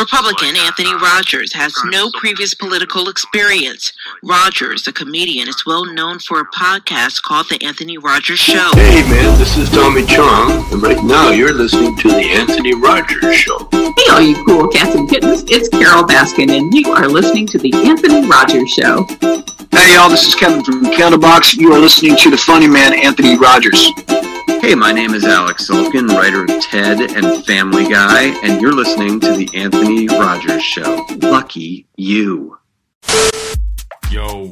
Republican Anthony Rogers has no previous political experience. Rogers, a comedian, is well known for a podcast called The Anthony Rogers Show. Hey man, this is Tommy Chong, and right now you're listening to The Anthony Rogers Show. Hey, all you cool cats and kittens, it's Carol Baskin, and you are listening to The Anthony Rogers Show. Hey y'all, this is Kevin from Candlebox. You are listening to the funny man Anthony Rogers. Hey, my name is Alex Sulkin, writer of TED and Family Guy, and you're listening to The Anthony Rogers Show. Lucky you. Yo,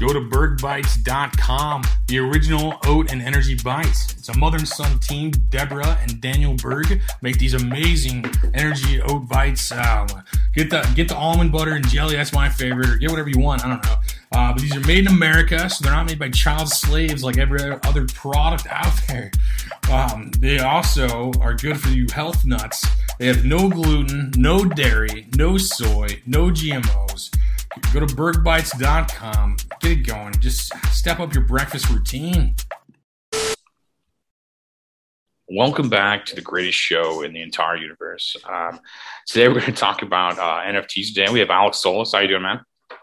go to bergbites.com, the original oat and energy bites. It's a mother and son team. Deborah and Daniel Berg make these amazing energy oat bites. Um, get the get the almond butter and jelly. That's my favorite. Or get whatever you want. I don't know. Uh, but these are made in America, so they're not made by child slaves like every other product out there. Um, they also are good for you health nuts. They have no gluten, no dairy, no soy, no GMOs. Go to bergbites.com. Get it going. Just step up your breakfast routine. Welcome back to the greatest show in the entire universe. Um, today we're going to talk about uh, NFTs. Today we have Alex Solis. How you doing, man?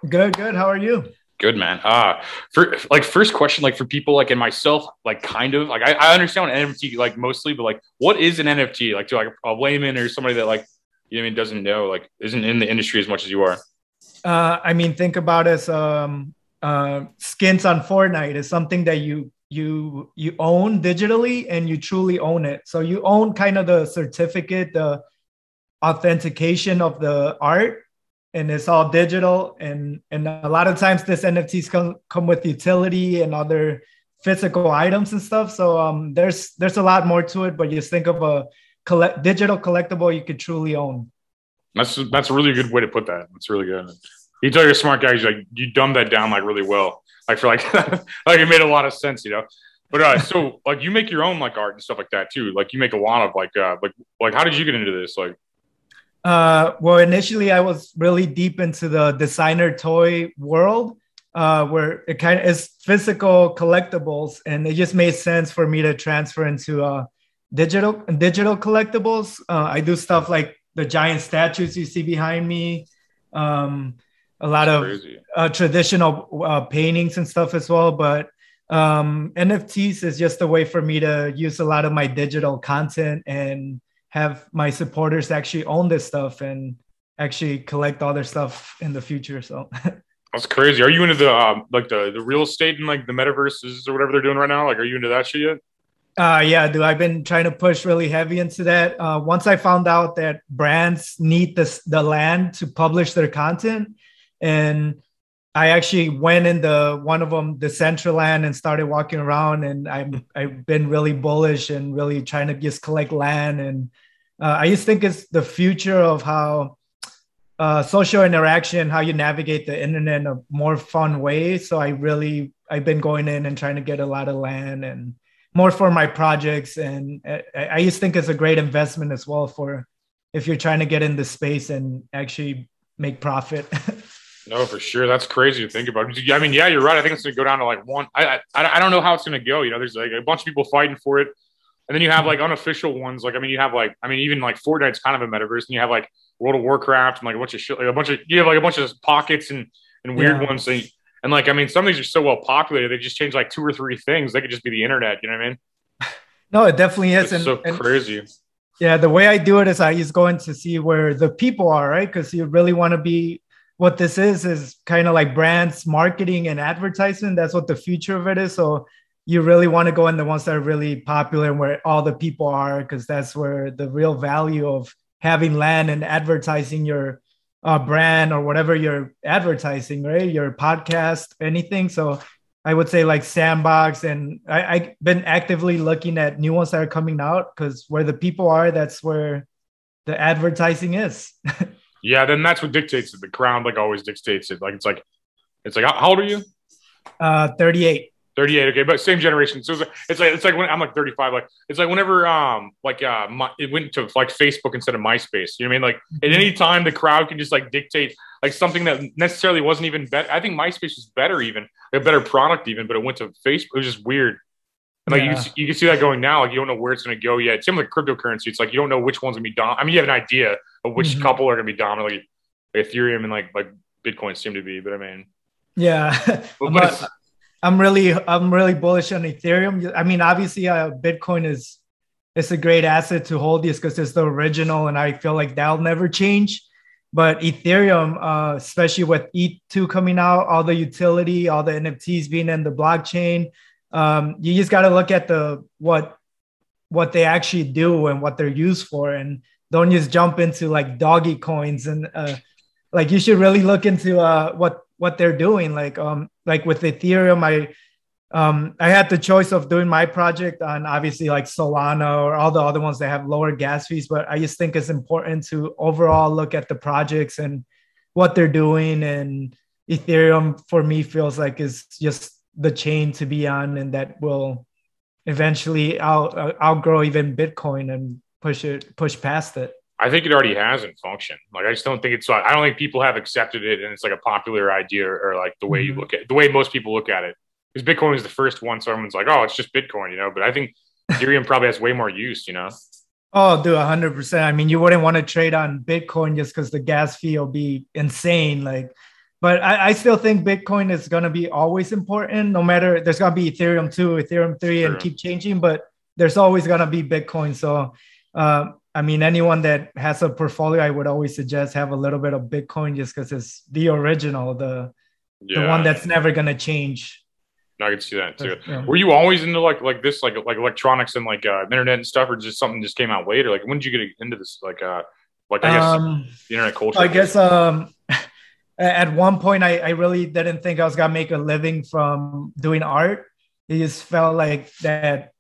Good, good. How are you? Good man. Uh for like first question, like for people like in myself, like kind of like I, I understand what NFT like mostly, but like what is an NFT? Like to like a layman or somebody that like you know I mean doesn't know, like isn't in the industry as much as you are. Uh I mean think about as um uh skins on Fortnite is something that you you you own digitally and you truly own it. So you own kind of the certificate, the authentication of the art and it's all digital. And and a lot of times this nfts come come with utility and other physical items and stuff. So um there's there's a lot more to it but just think of a collect digital collectible you could truly own. That's that's a really good way to put that. That's really good you tell you're a smart guy like you dumbed that down like really well. Like for like like it made a lot of sense you know? But uh so like you make your own like art and stuff like that too. Like you make a lot of like uh like like how did you get into this like? Uh, well, initially I was really deep into the designer toy world, uh, where it kind of is physical collectibles, and it just made sense for me to transfer into uh, digital digital collectibles. Uh, I do stuff like the giant statues you see behind me, um, a lot That's of uh, traditional uh, paintings and stuff as well. But um, NFTs is just a way for me to use a lot of my digital content and have my supporters actually own this stuff and actually collect all their stuff in the future. So that's crazy. Are you into the um, like the the real estate and like the metaverses or whatever they're doing right now? Like, are you into that shit yet? Uh, yeah, dude. I've been trying to push really heavy into that. Uh, once I found out that brands need this the land to publish their content, and I actually went in the one of them, Decentraland, and started walking around. And I'm I've been really bullish and really trying to just collect land and uh, I just think it's the future of how uh, social interaction, how you navigate the internet in a more fun way. So I really, I've been going in and trying to get a lot of land and more for my projects. And I, I just think it's a great investment as well for if you're trying to get in the space and actually make profit. No, for sure. That's crazy to think about. I mean, yeah, you're right. I think it's going to go down to like one. I, I, I don't know how it's going to go. You know, there's like a bunch of people fighting for it. And then you have like unofficial ones. Like, I mean, you have like, I mean, even like Fortnite's kind of a metaverse, and you have like World of Warcraft and like a bunch of shit, like a bunch of you have like a bunch of pockets and and weird yeah. ones. And, and like, I mean, some of these are so well populated, they just change like two or three things. They could just be the internet. You know what I mean? No, it definitely is. It's and, so and, crazy. Yeah, the way I do it is I just go in to see where the people are, right? Because you really want to be what this is is kind of like brands marketing and advertising. That's what the future of it is. So you really want to go in the ones that are really popular and where all the people are because that's where the real value of having land and advertising your uh, brand or whatever you're advertising right your podcast anything so i would say like sandbox and I, i've been actively looking at new ones that are coming out because where the people are that's where the advertising is yeah then that's what dictates it. The crowd like always dictates it. Like it's like it's like how old are you? Uh 38 38 okay but same generation. So it's like it's like, it's like when i'm like 35 like it's like whenever um like uh my, it went to like facebook instead of myspace you know what i mean? Like at any time the crowd can just like dictate like something that necessarily wasn't even better i think myspace was better even a better product even but it went to facebook it was just weird. And like yeah. you, you can see that going now like you don't know where it's going to go yet. Same with cryptocurrency it's like you don't know which one's going to be done i mean you have an idea But which Mhm. couple are going to be dominantly Ethereum and like like Bitcoin seem to be? But I mean, Yeah, but, I'm, but I'm really I'm really bullish on Ethereum. I mean, obviously, uh, Bitcoin is it's a great asset to hold just because it's the original, and I feel like that'll never change. But Ethereum, uh, especially with ETH2 coming out, all the utility, all the NFTs being in the blockchain, um, you just got to look at the what what they actually do and what they're used for, and don't just jump into like doggy coins and uh, like you should really look into uh, what what they're doing. Like um like with Ethereum, I um I had the choice of doing my project on obviously like Solana or all the other ones that have lower gas fees, but I just think it's important to overall look at the projects and what they're doing. And Ethereum for me feels like is just the chain to be on, and that will eventually out outgrow even Bitcoin and push it push past it. I think it already has in function. Like I just don't think it's. I don't think people have accepted it, and it's like a popular idea or like the way you Mhm. look at the way most people look at it. Because Bitcoin is the first one, so everyone's like, "Oh, it's just Bitcoin," you know. But I think Ethereum probably has way more use, you know. Oh, dude, hundred percent. I mean, you wouldn't want to trade on Bitcoin just because the gas fee will be insane. Like, but I, I still think Bitcoin is gonna be always important. No matter there's gonna be Ethereum two, Ethereum three, and keep changing. But there's always gonna be Bitcoin. So, uh, I mean, anyone that has a portfolio, I would always suggest have a little bit of Bitcoin just because it's the original, the Yeah, the one that's never gonna change. I could see that too. Yeah. Were you always into like like this, like like electronics and like uh, internet and stuff, or just something just came out later? Like when did you get into this? Like uh, like I guess Um, the internet culture. I guess um at one point I, I really didn't think I was gonna make a living from doing art. It just felt like that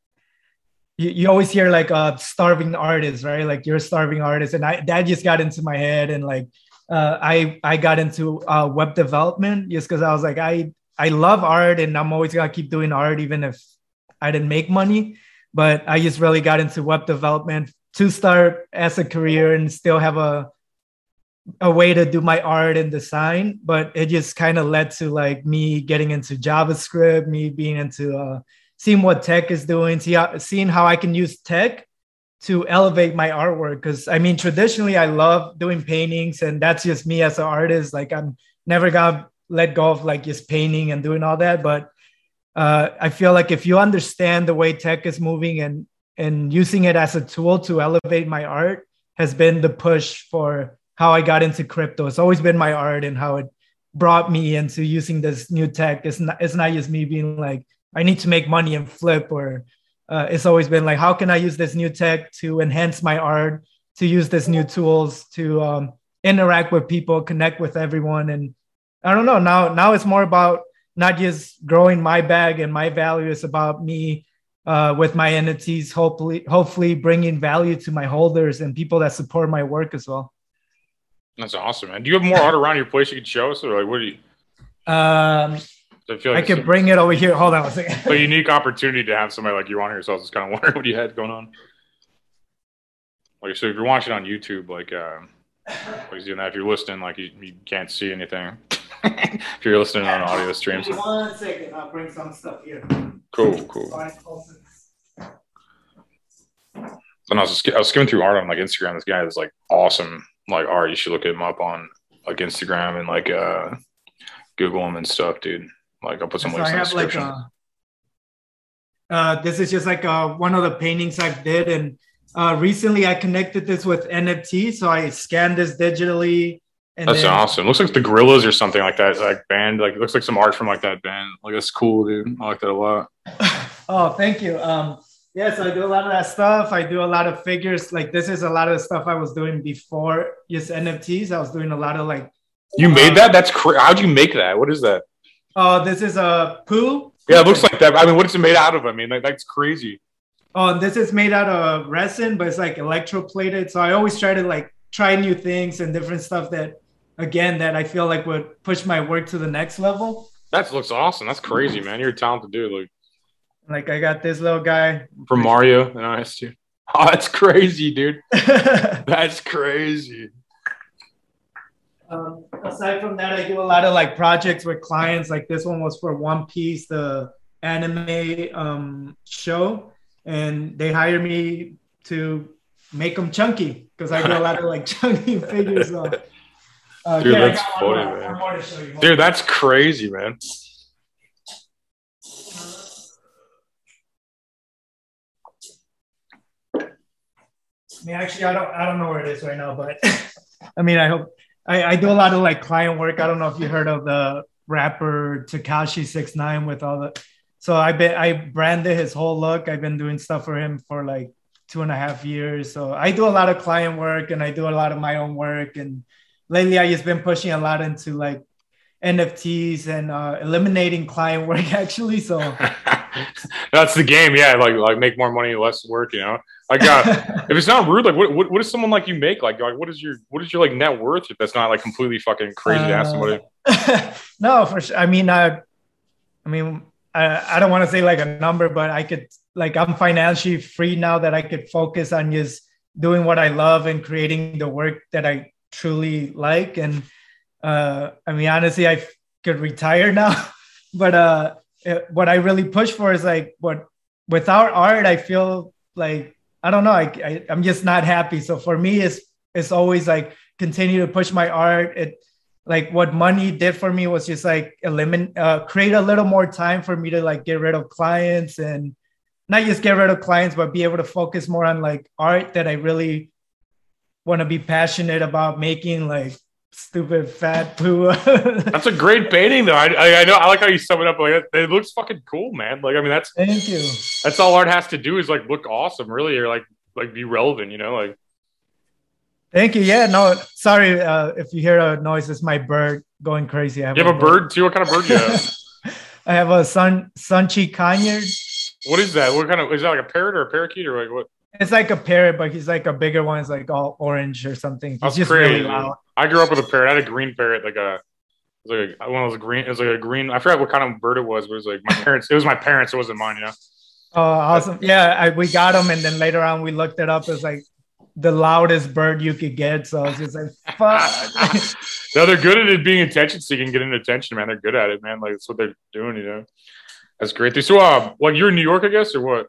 you, you always hear like a starving artist, right? Like you're a starving artist. And I that just got into my head and like uh, I I got into uh, web development just because I was like I I love art and I'm always gonna keep doing art even if I didn't make money. But I just really got into web development to start as a career and still have a a way to do my art and design but it just kind of led to like me getting into javascript me being into uh, seeing what tech is doing see how, seeing how i can use tech to elevate my artwork because i mean traditionally i love doing paintings and that's just me as an artist like i'm never gonna let go of like just painting and doing all that but uh, i feel like if you understand the way tech is moving and and using it as a tool to elevate my art has been the push for how I got into crypto. It's always been my art and how it brought me into using this new tech. It's not, it's not just me being like, I need to make money and flip, or uh, it's always been like, how can I use this new tech to enhance my art, to use this new tools to um, interact with people, connect with everyone. And I don't know, now, now it's more about not just growing my bag and my value. It's about me uh, with my NFTs, hopefully, hopefully bringing value to my holders and people that support my work as well. that's awesome, man. Do you have more art around your place you could show us, or like what do you? Um, I feel I could bring it over here. Hold on a second. a, a unique opportunity to have somebody like you on here. So I was just kind of wondering what you had going on. Like, so if you're watching on YouTube, like, um, what he's doing that. If you're listening, like, you, you can't see anything. if you're listening on audio streams, One second, I'll bring some stuff here. cool, cool. And I was just, I was skimming through art on like Instagram. This guy is like awesome, like art. You should look him up on like Instagram and like uh Google him and stuff, dude. Like I'll put some So links I in the have like description. a, uh, this is just like uh, one of the paintings I did, and uh, recently I connected this with NFT. So I scanned this digitally, and That's then, awesome. Looks like the Gorillaz or something like that. Like band. Like it looks like some art from like that band. Like that's cool, dude. I like that a lot. Oh, thank you. Um, yes, I do a lot of that stuff. I do a lot of figures. Like this is a lot of the stuff I was doing before just NFTs. I was doing a lot of like, You made that? That's cra- how'd you make that? What is that? Oh, this is a poo. Yeah, it looks like that. I mean, what is it made out of? I mean, like, that's crazy. Oh, this is made out of resin, but it's like electroplated. So I always try to like try new things and different stuff that, again, that I feel like would push my work to the next level. That looks awesome. That's crazy, man. You're a talented dude. Like Like I got this little guy. from Mario and I asked you. Oh, that's crazy, dude. That's crazy. Um, aside from that, I do a lot of like projects with clients. Like this one was for One Piece, the anime um, show, and they hired me to make them chunky because I do a lot of like chunky figures. So. Uh, Dude, yeah, I funny, one more, man. more to show. Dude, that's crazy, man. I mean, actually, I don't, I don't know where it is right now, but I mean, I hope I, I do a lot of like client work. I don't know if you heard of the rapper Tekashi Six Nine with all the. So I've been I branded his whole look. I've been doing stuff for him for like two and a half years. So I do a lot of client work and I do a lot of my own work. And lately, I just been pushing a lot into like NFTs and uh, eliminating client work actually. So That's the game, yeah. Like, like make more money, less work. You know, like, uh, if it's not rude, like, what, what, what does someone like you make? Like, like, what is your, what is your like net worth? If that's not like completely fucking crazy to ask somebody. no, for sure. I mean, I, I mean, I, I don't want to say like a number, but I could like I'm financially free now that I could focus on just doing what I love and creating the work that I truly like. And uh, I mean, honestly, I could retire now, but uh, it- what I really push for is like what without art, I feel like I don't know, I, I I'm just not happy. So for me, it's it's always like continue to push my art. It like what money did for me was just like eliminate uh, create a little more time for me to like get rid of clients and not just get rid of clients but be able to focus more on like art that i really want to be passionate about making like stupid fat poo That's a great painting, though. I, I, I know. I like how you sum it up. Like, it, it looks fucking cool, man. Like, I mean, that's thank you that's all art has to do is like look awesome, really, or like like be relevant. You know, like thank you yeah no sorry uh, if you hear a noise it's my bird going crazy I you have a bird too. What kind of bird do you have? i have a sun sunchi conure what is that? What kind of is that like a parrot or a parakeet or like what? it's like a parrot but he's like a bigger one it's like all orange or something he's That's just crazy. really loud I grew up with a parrot. I had a green parrot, like a. It was like a, one of those green. It was like a green. I forgot what kind of bird it was, but it was like my parents. It was my parents. It wasn't mine. You know. Oh, awesome! Yeah, I, we got them, and then later on we looked it up. It's like the loudest bird you could get. So I was just like, "Fuck!" No, they're good at it being attention seeking, getting attention, man. They're good at it, man. Like that's what they're doing, you know. That's great. So, uh, like you're in New York, I guess, or what?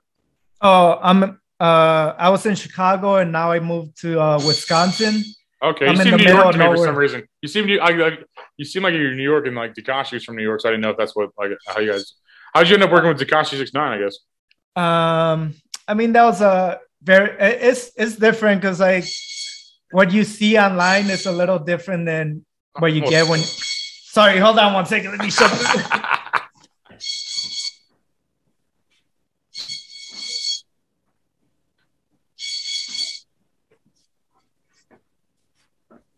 oh, I'm. Uh, I was in Chicago, and now I moved to uh, Wisconsin. Okay, I'm you seem New York to me for some reason. You seem to, I, like, you seem like you're New York, and like Tekashi's from New York, so I didn't know if that's what like how you guys. How did you end up working with Tekashi Six Nine? I guess. Um, I mean, that was a very. It's it's different because like what you see online is a little different than what you get when. Sorry, hold on one second. Let me shut.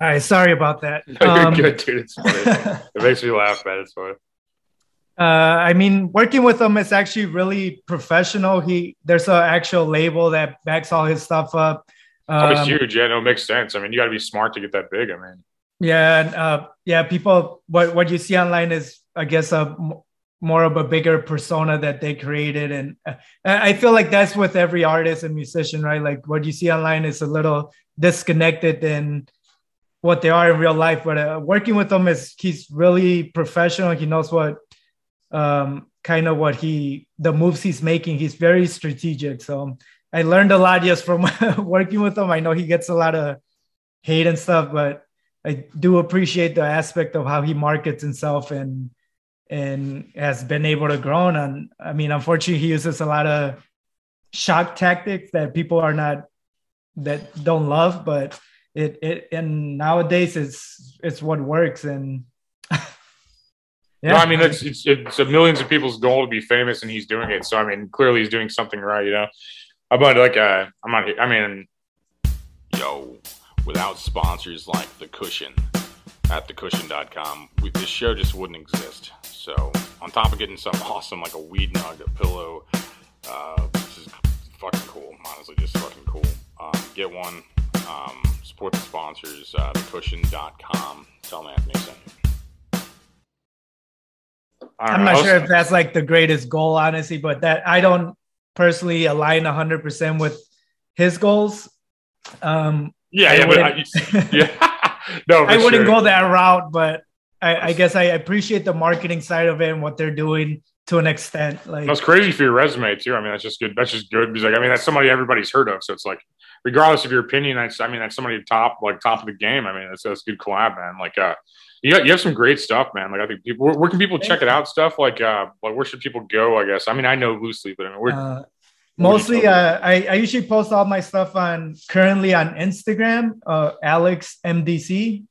All right, sorry about that. No, you're Um, good, dude. It's funny. it makes me laugh, man. It's funny. Uh, I mean, working with him is actually really professional. He there's an actual label that backs all his stuff up. Probably Um, huge. Yeah, no, it makes sense. I mean, you got to be smart to get that big. I mean, yeah, and, uh, yeah. People, what what you see online is, I guess, a more of a bigger persona that they created, and uh, I feel like that's with every artist and musician, right? Like what you see online is a little disconnected than what they are in real life. But uh, working with him is he's really professional. He knows what um, kind of what he the moves he's making. He's very strategic. So I learned a lot just from working with him. I know he gets a lot of hate and stuff, but I do appreciate the aspect of how he markets himself and and has been able to grow. And I mean, unfortunately, he uses a lot of shock tactics that people are not that don't love, but it it and nowadays it's it's what works and yeah. I mean, it's, it's it's a millions of people's goal to be famous, and he's doing it. So, I mean, clearly he's doing something right. You know, about like uh, I'm not. I mean, Yo, without sponsors like The Kushion at thekushion.com, we, this show just wouldn't exist. So, on top of getting something awesome like a weed nug, a pillow, uh, this is fucking cool. Honestly, just fucking cool. Um, get one. Um, support the sponsors, uh, thekushion.com. Tell them Anthony sent you. I don't I'm not sure if that's like the greatest goal, honestly, but that I don't personally align 100% with his goals. Um, Yeah, I yeah, but I, wouldn't- yeah, no, I wouldn't sure. go that route, but I, I guess I appreciate the marketing side of it and what they're doing to an extent. Like, That's crazy for your resume too. I mean, that's just good. That's just good because, like, I mean, that's somebody everybody's heard of. So it's like regardless of your opinion, that's I mean that's somebody top like top of the game. I mean that's that's good collab, man. Like uh, you got, you have some great stuff, man. Like I think people where, where can people check it out? Stuff like uh, like where should people go? I guess I mean I know loosely, but I mean where. Uh, mostly, uh, I I usually post all my stuff on currently on Instagram, uh, Alex MDC.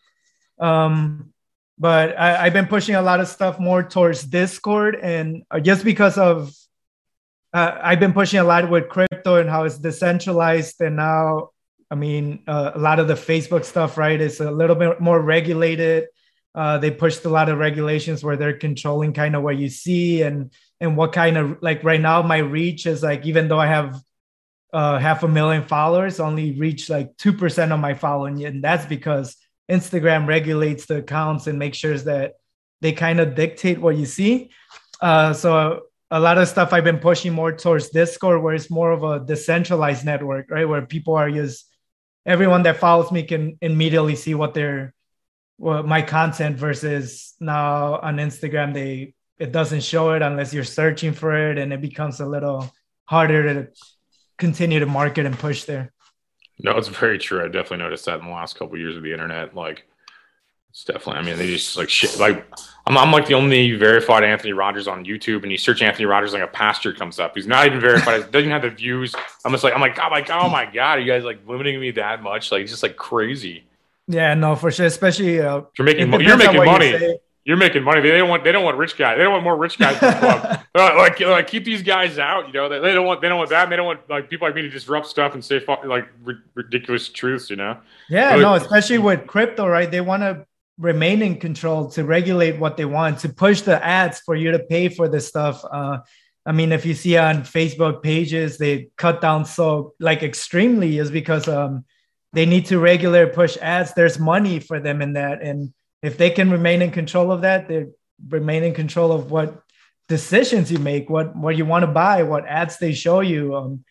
Um, but I, I've been pushing a lot of stuff more towards Discord, and uh, just because of uh, I've been pushing a lot with crypto and how it's decentralized, and now I mean uh, a lot of the Facebook stuff, right? It's a little bit more regulated. Uh, they pushed a lot of regulations where they're controlling kind of what you see and and what kind of like right now my reach is like even though I have uh, half a million followers, only reach like two percent of my following, and that's because Instagram regulates the accounts and makes sure that they kind of dictate what you see. Uh, so a lot of stuff I've been pushing more towards Discord, where it's more of a decentralized network, right? Where people are just everyone that follows me can immediately see what their what my content versus now on Instagram they it doesn't show it unless you're searching for it and it becomes a little harder to continue to market and push there. No, it's very true. I definitely noticed that in the last couple of years of the internet. Like it's definitely. I mean, they just like shit. Like I'm, I'm like the only verified Anthony Rogers on YouTube, and you search Anthony Rogers, like a pastor comes up. He's not even verified. doesn't have the views. I'm just like, I'm like, oh my, oh my god, are you guys like limiting me that much? Like, it's just like crazy. Yeah, no, for sure. Especially uh, you're making you're making money. You you're making money. They don't want they don't want rich guys. They don't want more rich guys in the club. like like keep these guys out. You know they, they, don't want they don't want that. And they don't want like people like me to disrupt stuff and say like ridiculous truths. You know. Yeah, no, especially with crypto, right? They want to remain in control to regulate what they want to push the ads for you to pay for this stuff. Uh, i mean if you see on facebook pages they cut down so like extremely is because um, they need to regular push ads. There's money for them in that. And if they can remain in control of that they remain in control of what decisions you make what what you want to buy what ads they show you. Um,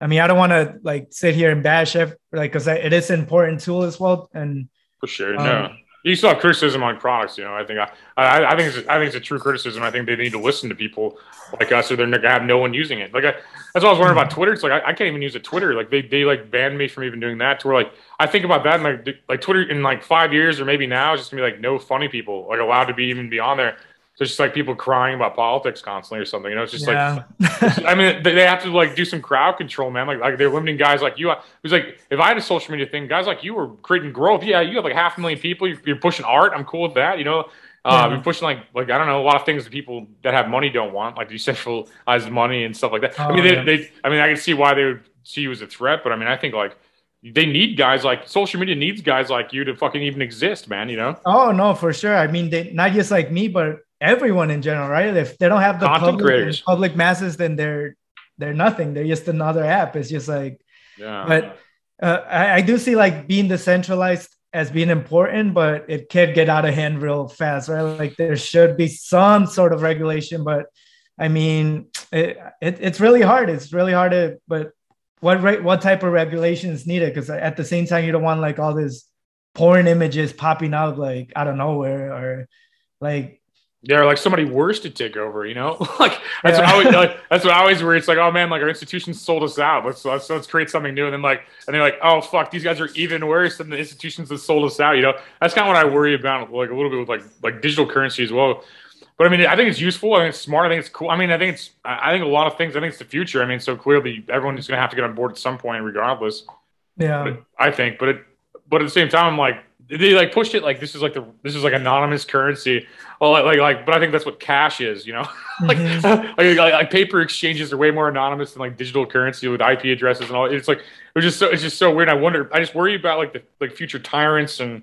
i mean i don't want to like sit here and bash it like because it is an important tool as well. And for sure um, no you still have criticism on products. You know, I think I, I, I think it's, I think it's a true criticism. I think they need to listen to people like us, or they're gonna have no one using it. Like I, that's what I was wondering about Twitter. It's like I, I, can't even use a Twitter. Like they, they like banned me from even doing that. To where like I think about that, and like like Twitter in like five years or maybe now, it's just gonna be like no funny people like allowed to be even be on there. So it's just like people crying about politics constantly or something. You know, it's just yeah. like, I mean, they have to like do some crowd control, man. Like, like they're limiting guys like you. It was like, if I had a social media thing, guys like you were creating growth. Yeah, you have like half a million people. You're, you're pushing art. I'm cool with that. You know, uh, yeah. you're pushing like, like I don't know, a lot of things that people that have money don't want, like decentralized money and stuff like that. Oh, I mean, they, yeah. they, I mean, I can see why they would see you as a threat, but I mean, I think like they need guys like social media needs guys like you to fucking even exist, man. You know? Oh no, for sure. I mean, they not just like me, but everyone in general, right? If they don't have the public, public masses, then they're they're nothing. They're just another app. It's just like, yeah. But uh, I, I do see like being decentralized as being important, but it can get out of hand real fast, right? Like there should be some sort of regulation, but I mean, it, it it's really hard. It's really hard to, but what what type of regulation is needed? Because at the same time, you don't want like all this porn images popping out like out of nowhere or like yeah, like somebody worse to take over, you know? like that's yeah. what I always like, that's what I always worry. It's like, oh man, like our institutions sold us out. Let's, let's let's create something new. And then like and they're like, oh fuck, these guys are even worse than the institutions that sold us out. You know, that's kind of what I worry about, like a little bit with like like digital currency as well. But I mean, I think it's useful. I think it's smart. I think it's cool. I mean, I think it's I think a lot of things. I think it's the future. I mean, so clearly everyone is going to have to get on board at some point, regardless. Yeah, but I think, but it, but at the same time, I'm like they like pushed it like this is like the this is like anonymous currency. Well, like like, but I think that's what cash is, you know. like, mm-hmm. like, like, like paper exchanges are way more anonymous than like digital currency with IP addresses and all. It's like it's just so it's just so weird. I wonder. I just worry about like the like future tyrants and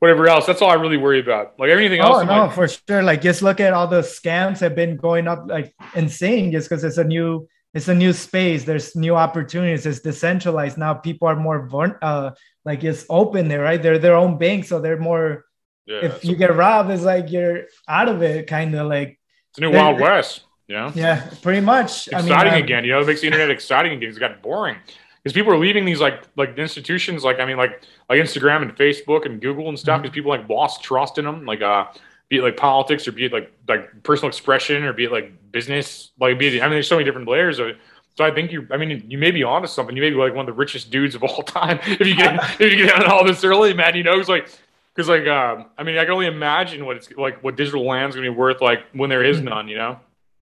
whatever else. That's all I really worry about. Like everything else. Oh no, like, for sure. Like just look at all the scams have been going up like insane just because it's a new it's a new space. There's new opportunities. It's decentralized now. People are more uh, like it's open there, right? They're their own bank, so they're more. Yeah, if you get robbed, it's like you're out of it, kind of like. It's a new Wild West. Yeah. Yeah, pretty much. Exciting I mean, again. You know, it makes the internet exciting again. It's got boring because people are leaving these like like institutions, like I mean, like like Instagram and Facebook and Google and stuff, because mm-hmm. people like lost trust in them. Like uh, be it like politics or be it like like personal expression or be it like business, like be it, I mean, there's so many different layers of it So I think you. I mean, you may be onto something. You may be like one of the richest dudes of all time if you get if you get on all this early, man. You know, it's like because like um, I mean, I can only imagine what it's like what digital land's gonna be worth like when there is none. You know.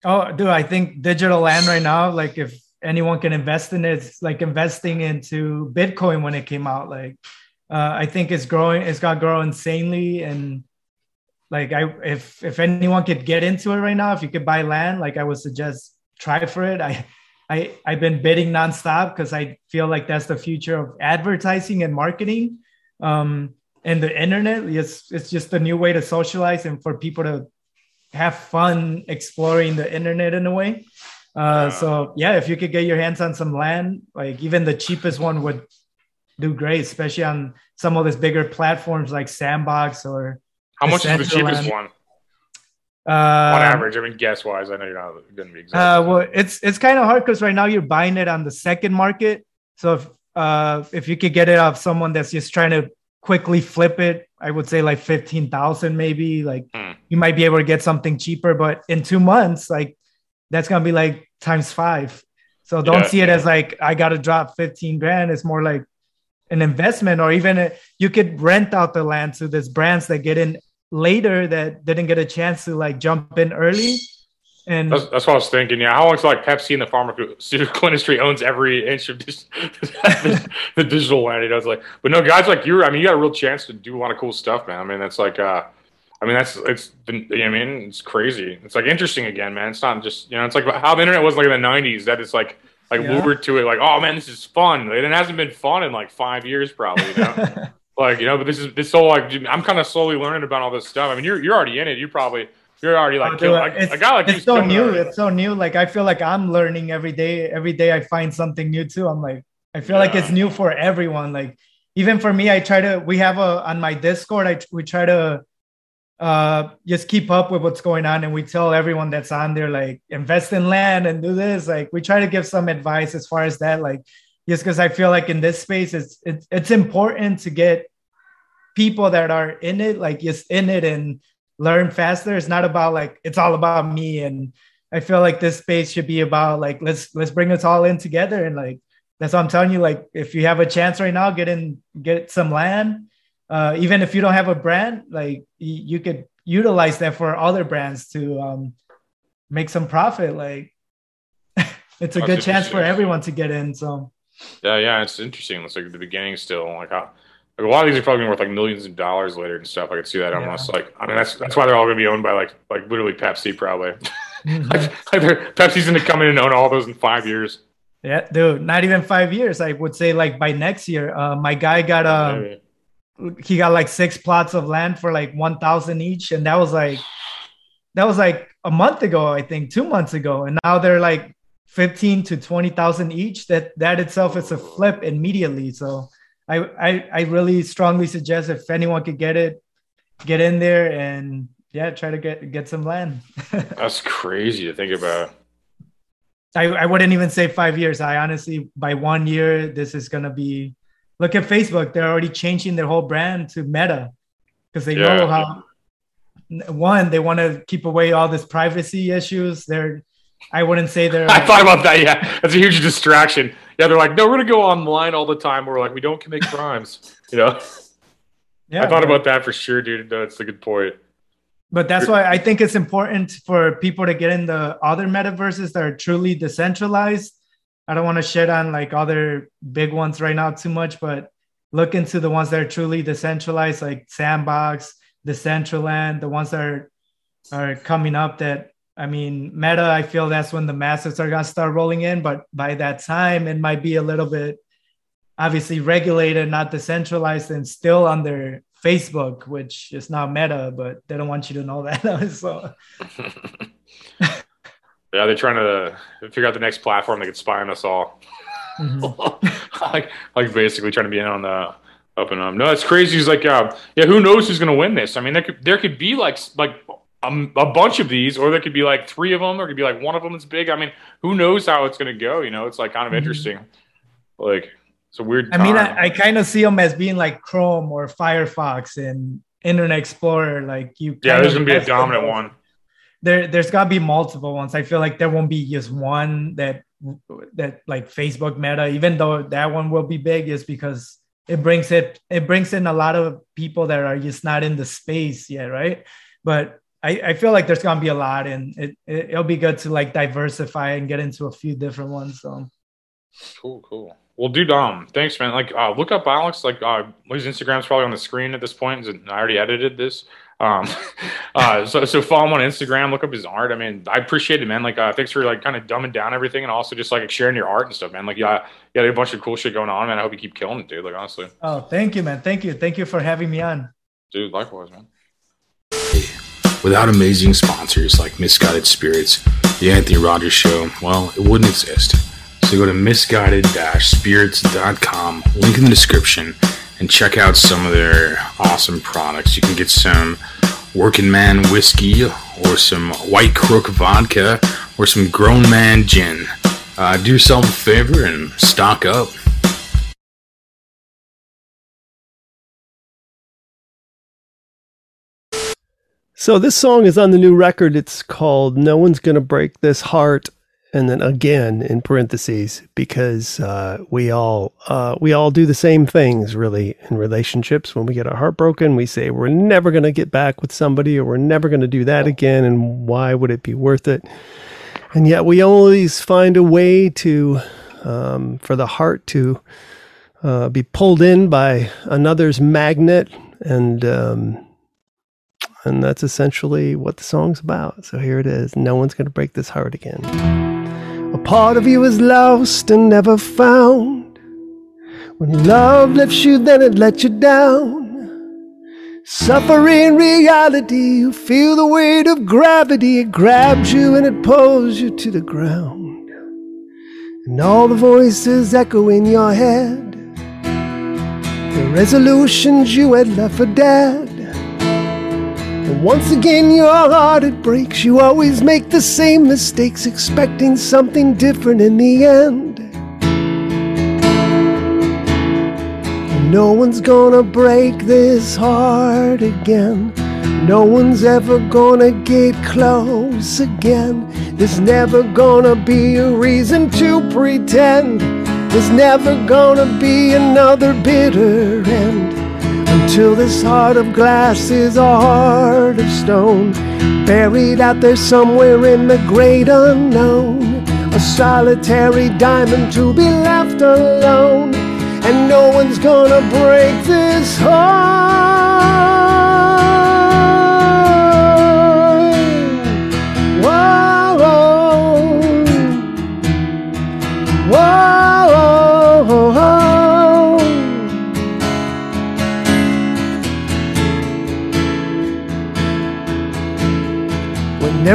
Oh, dude, I think digital land right now, like if anyone can invest in it, it's like investing into Bitcoin when it came out. Like, uh, I think it's growing. It's got grow insanely, and like I, if if anyone could get into it right now, if you could buy land, like I would suggest try for it. I, I, I've been bidding nonstop because I feel like that's the future of advertising and marketing. Um, and the internet is it's just a new way to socialize and for people to have fun exploring the internet in a way. Uh, so yeah, if you could get your hands on some land, like even the cheapest one would do great, especially on some of these bigger platforms like Sandbox or. How much is the cheapest one? Uh, On average, I mean, guess wise, I know you're not going to be exact. Uh, well, it's it's kind of hard because right now you're buying it on the second market. So if uh, if you could get it off someone that's just trying to quickly flip it, I would say like fifteen thousand, maybe. Like Hmm. you might be able to get something cheaper, but in two months, like that's gonna be like times five. So don't Yeah. see it as like I got to drop fifteen grand. It's more like an investment, or even a, you could rent out the land to these brands that get in later that didn't get a chance to like jump in early. And That's, that's what I was thinking. Yeah, how much like Pepsi and the pharmaceutical industry owns every inch of dis- the digital land. You know, it's like, but no, guys like you. I mean, you got a real chance to do a lot of cool stuff, man. I mean, that's like, uh, I mean, that's it's been. I mean, it's crazy. It's like interesting again, man. It's not just you know, it's like how the internet was like in the '90s. That it's like like Yeah. lured to it, like, oh man, this is fun. It hasn't been fun in like five years, probably. You know. like you know, but this is this whole like I'm kind of slowly learning about all this stuff. I mean, you're you're already in it. You probably you're already like Oh, it's, like it's so new. already. It's so new. Like I feel like I'm learning every day. Every day I find something new too. I'm like, I feel like it's new for everyone. Like even for me, I try to. We have a on my Discord. I we try to uh just keep up with what's going on and we tell everyone that's on there like invest in land and do this like we try to give some advice as far as that like just because i feel like in this space it's it's, it's important to get people that are in it like just in it and learn faster it's not about like it's all about me and i feel like this space should be about like let's let's bring us all in together and like that's what i'm telling you like if you have a chance right now get in get some land uh, even if you don't have a brand, like y- you could utilize that for other brands to um, make some profit. Like it's a That's good chance for everyone to get in. So Yeah, yeah, it's interesting. It's like the beginning still. Like, how, like a lot of these are probably worth like millions of dollars later and stuff. I could see that Yeah. almost. Like, I mean, that's that's why they're all gonna be owned by like like literally Pepsi probably. They're- Pepsi's gonna come in and own all those in five years. yeah, dude, not even five years. I would say like by next year. Uh, my guy got a Maybe. he got like six plots of land for like one thousand each, and that was like that was like a month ago, I think, two months ago, and now they're like fifteen to twenty thousand each. That that itself is a flip immediately. So I I, I really strongly suggest if anyone could get it, get in there and yeah, try to get get some land. That's crazy to think about. I, I wouldn't even say five years. I honestly, by one year, this is gonna be. Look at Facebook; they're already changing their whole brand to Meta because they Yeah. know how. One, they want to keep away all this privacy issues. They're, I wouldn't say they're. I thought about that. Yeah, that's a huge distraction. Yeah, they're like, no, we're gonna go online all the time. We're like, we don't commit crimes. You know, yeah, I thought about that for sure, dude. That's a good point. But that's why I think it's important for people to get in the other metaverses that are truly decentralized. I don't want to shit on like other big ones right now too much, but look into the ones that are truly decentralized, like Sandbox, Decentraland, the ones that are are coming up. That I mean, Meta. I feel that's when the masses are gonna start rolling in, but by that time, it might be a little bit obviously regulated, not decentralized, and still under Facebook, which is not Meta, but they don't want you to know that. so Yeah, they're trying to figure out the next platform that could spy on us all. mhm. like, like basically trying to be in on the up and up. No, it's crazy. It's like, uh, yeah, who knows who's going to win this? I mean, there could there could be like like um, a bunch of these, or there could be like three of them, or it could be like one of them that's big. I mean, who knows how it's going to go? You know, it's like kind of Mhm. interesting. Like, it's a weird. I mean. I, I kind of see them as being like Chrome or Firefox and Internet Explorer. Like you, yeah, there's going to be a dominant those. one. There, there's got to be multiple ones. I feel like there won't be just one that that like Facebook Meta, even though that one will be big, is because it brings it it brings in a lot of people that are just not in the space yet, right? But I, I feel like there's gonna be a lot, and it, it will be good to like diversify and get into a few different ones. So cool, cool. Well, dude, um, thanks, man. Like, uh, look up Alex. Like, uh, his Instagram's probably on the screen at this point. I already edited this. Um, uh, so so follow him on Instagram. Look up his art. I mean, I appreciate it, man. Like, uh, thanks for like kind of dumbing down everything and also just like sharing your art and stuff, man. Like, yeah, you got a bunch of cool shit going on, man. I hope you keep killing it, dude. Like, honestly. Oh, thank you, man. Thank you. Thank you for having me on. Dude, likewise, man. Without amazing sponsors like Misguided Spirits, the Anthony Rogers Show, well, it wouldn't exist. So go to misguided-spirits.com, link in the description, and check out some of their awesome products. You can get some Working Man whiskey, or some White Crook vodka, or some Grown Man gin. Uh, do yourself a favor and stock up. So this song is on the new record. It's called "No One's Gonna Break This Heart." and then again in parentheses because uh, we all uh, we all do the same things really in relationships. When we get our heart broken, we say we're never to get back with somebody, or we're never to do that again, and why would it be worth it? And yet we always find a way to um, for the heart to uh, be pulled in by another's magnet and. Um, and that's essentially what the song's about. So here it is. No one's to break this heart again. A part of you is lost and never found. When love lifts you, then it lets you down. Suffering reality, you feel the weight of gravity. It grabs you and it pulls you to the ground. And all the voices echo in your head. The resolutions you had left for dead. And once again, your heart it breaks. You always make the same mistakes, expecting something different in the end. No one's gonna break this heart again. No one's ever gonna get close again. There's never gonna be a reason to pretend. There's never gonna be another bitter end. Until this heart of glass is a heart of stone, buried out there somewhere in the great unknown. A solitary diamond to be left alone, and no one's gonna break this heart.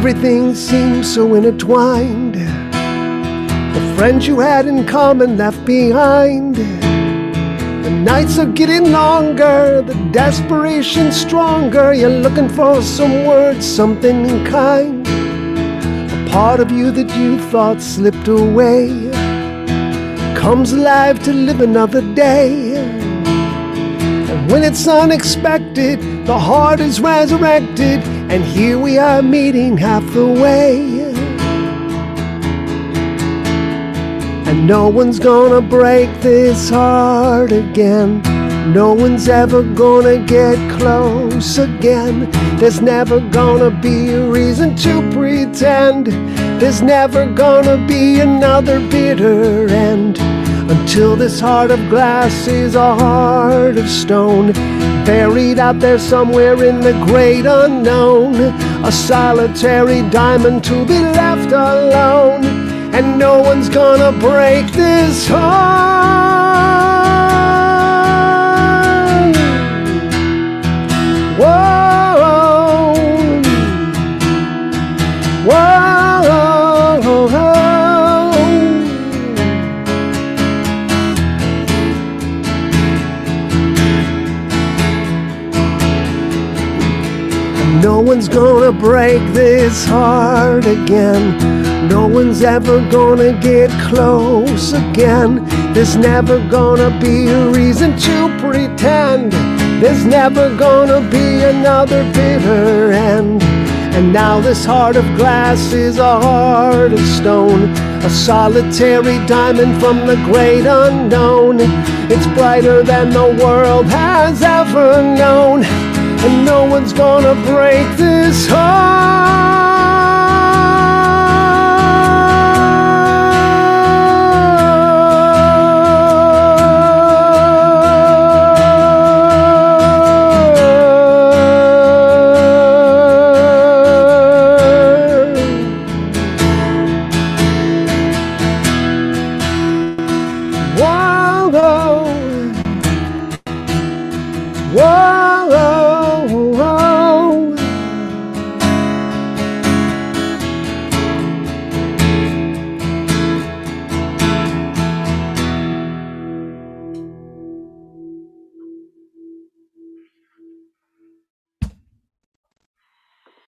Everything seems so intertwined. The friends you had in common left behind. The nights are getting longer, the desperation stronger. You're looking for some words, something in kind. A part of you that you thought slipped away comes alive to live another day. And when it's unexpected, the heart is resurrected and here we are meeting half the way. And no one's gonna break this heart again. No one's ever gonna get close again. There's never gonna be a reason to pretend. There's never gonna be another bitter end. Until this heart of glass is a heart of stone. Buried out there somewhere in the great unknown, a solitary diamond to be left alone, and no one's gonna break this heart. One's gonna break this heart again. No one's ever gonna get close again. There's never gonna be a reason to pretend. There's never gonna be another bitter end. And now this heart of glass is a heart of stone, a solitary diamond from the great unknown. It's brighter than the world has ever known, and no one's gonna break this heart.